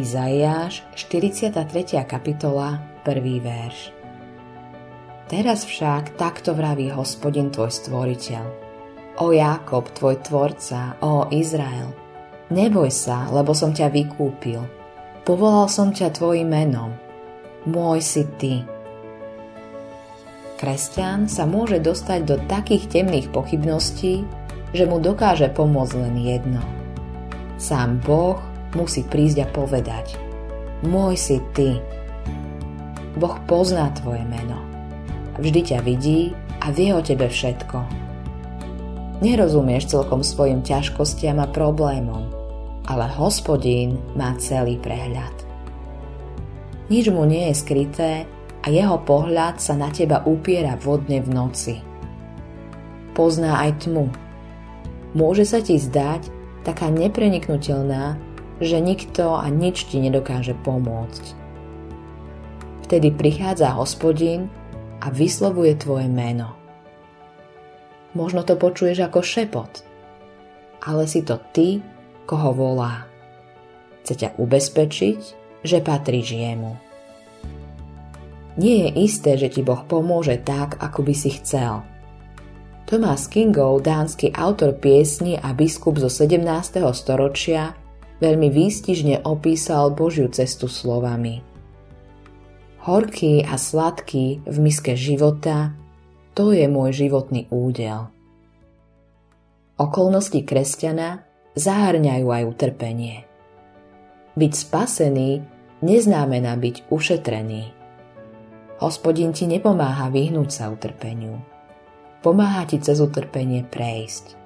Izaiáš, 43. kapitola, 1. verš. Teraz však takto vraví hospodin tvoj stvoriteľ. O Jakob, tvoj tvorca, o Izrael. Neboj sa, lebo som ťa vykúpil. Povolal som ťa tvojim menom. Môj si ty. Kresťan sa môže dostať do takých temných pochybností, že mu dokáže pomôcť len jedno. Sám Boh musí prísť a povedať Môj si ty. Boh pozná tvoje meno. Vždy ťa vidí a vie o tebe všetko. Nerozumieš celkom svojim ťažkostiam a problémom, ale hospodín má celý prehľad. Nič mu nie je skryté a jeho pohľad sa na teba upiera vodne v noci. Pozná aj tmu. Môže sa ti zdať taká nepreniknutelná, že nikto a nič ti nedokáže pomôcť. Vtedy prichádza hospodin a vyslovuje tvoje meno. Možno to počuješ ako šepot, ale si to ty, koho volá. Chce ťa ubezpečiť, že patríš jemu. Nie je isté, že ti Boh pomôže tak, ako by si chcel. Thomas Kingov, dánsky autor piesni a biskup zo 17. storočia, veľmi výstižne opísal Božiu cestu slovami. Horký a sladký v miske života, to je môj životný údel. Okolnosti kresťana zahrňajú aj utrpenie. Byť spasený neznamená byť ušetrený. Hospodin ti nepomáha vyhnúť sa utrpeniu. Pomáha ti cez utrpenie prejsť.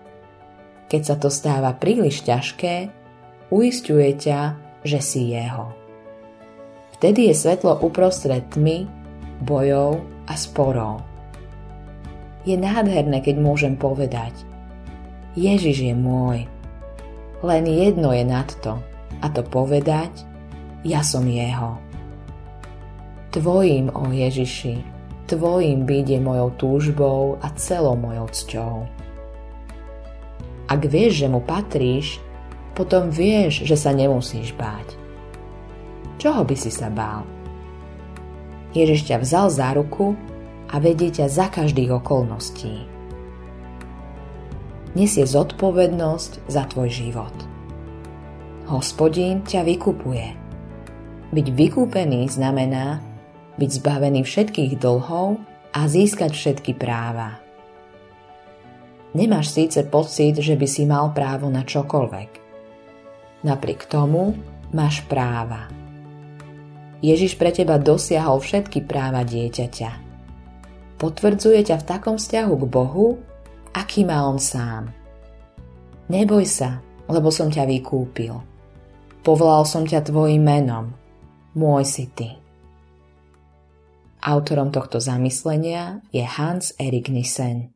Keď sa to stáva príliš ťažké, uistuje ťa, že si jeho. Vtedy je svetlo uprostred tmy, bojov a sporov. Je nádherné, keď môžem povedať Ježiš je môj. Len jedno je nad to, a to povedať ja som jeho. Tvojím, o Ježiši, Tvojím byť je mojou túžbou a celou mojou cťou. Ak vieš, že mu patríš, potom vieš, že sa nemusíš báť. Čoho by si sa bál? Ježiš ťa vzal za ruku a vedie ťa za každých okolností. Nesie zodpovednosť za tvoj život. Hospodín ťa vykupuje. Byť vykúpený znamená byť zbavený všetkých dlhov a získať všetky práva. Nemáš síce pocit, že by si mal právo na čokoľvek, Napriek tomu máš práva. Ježiš pre teba dosiahol všetky práva dieťaťa. Potvrdzuje ťa v takom vzťahu k Bohu, aký má on sám. Neboj sa, lebo som ťa vykúpil. Povolal som ťa tvojim menom. Môj si ty. Autorom tohto zamyslenia je Hans Erik Nissen.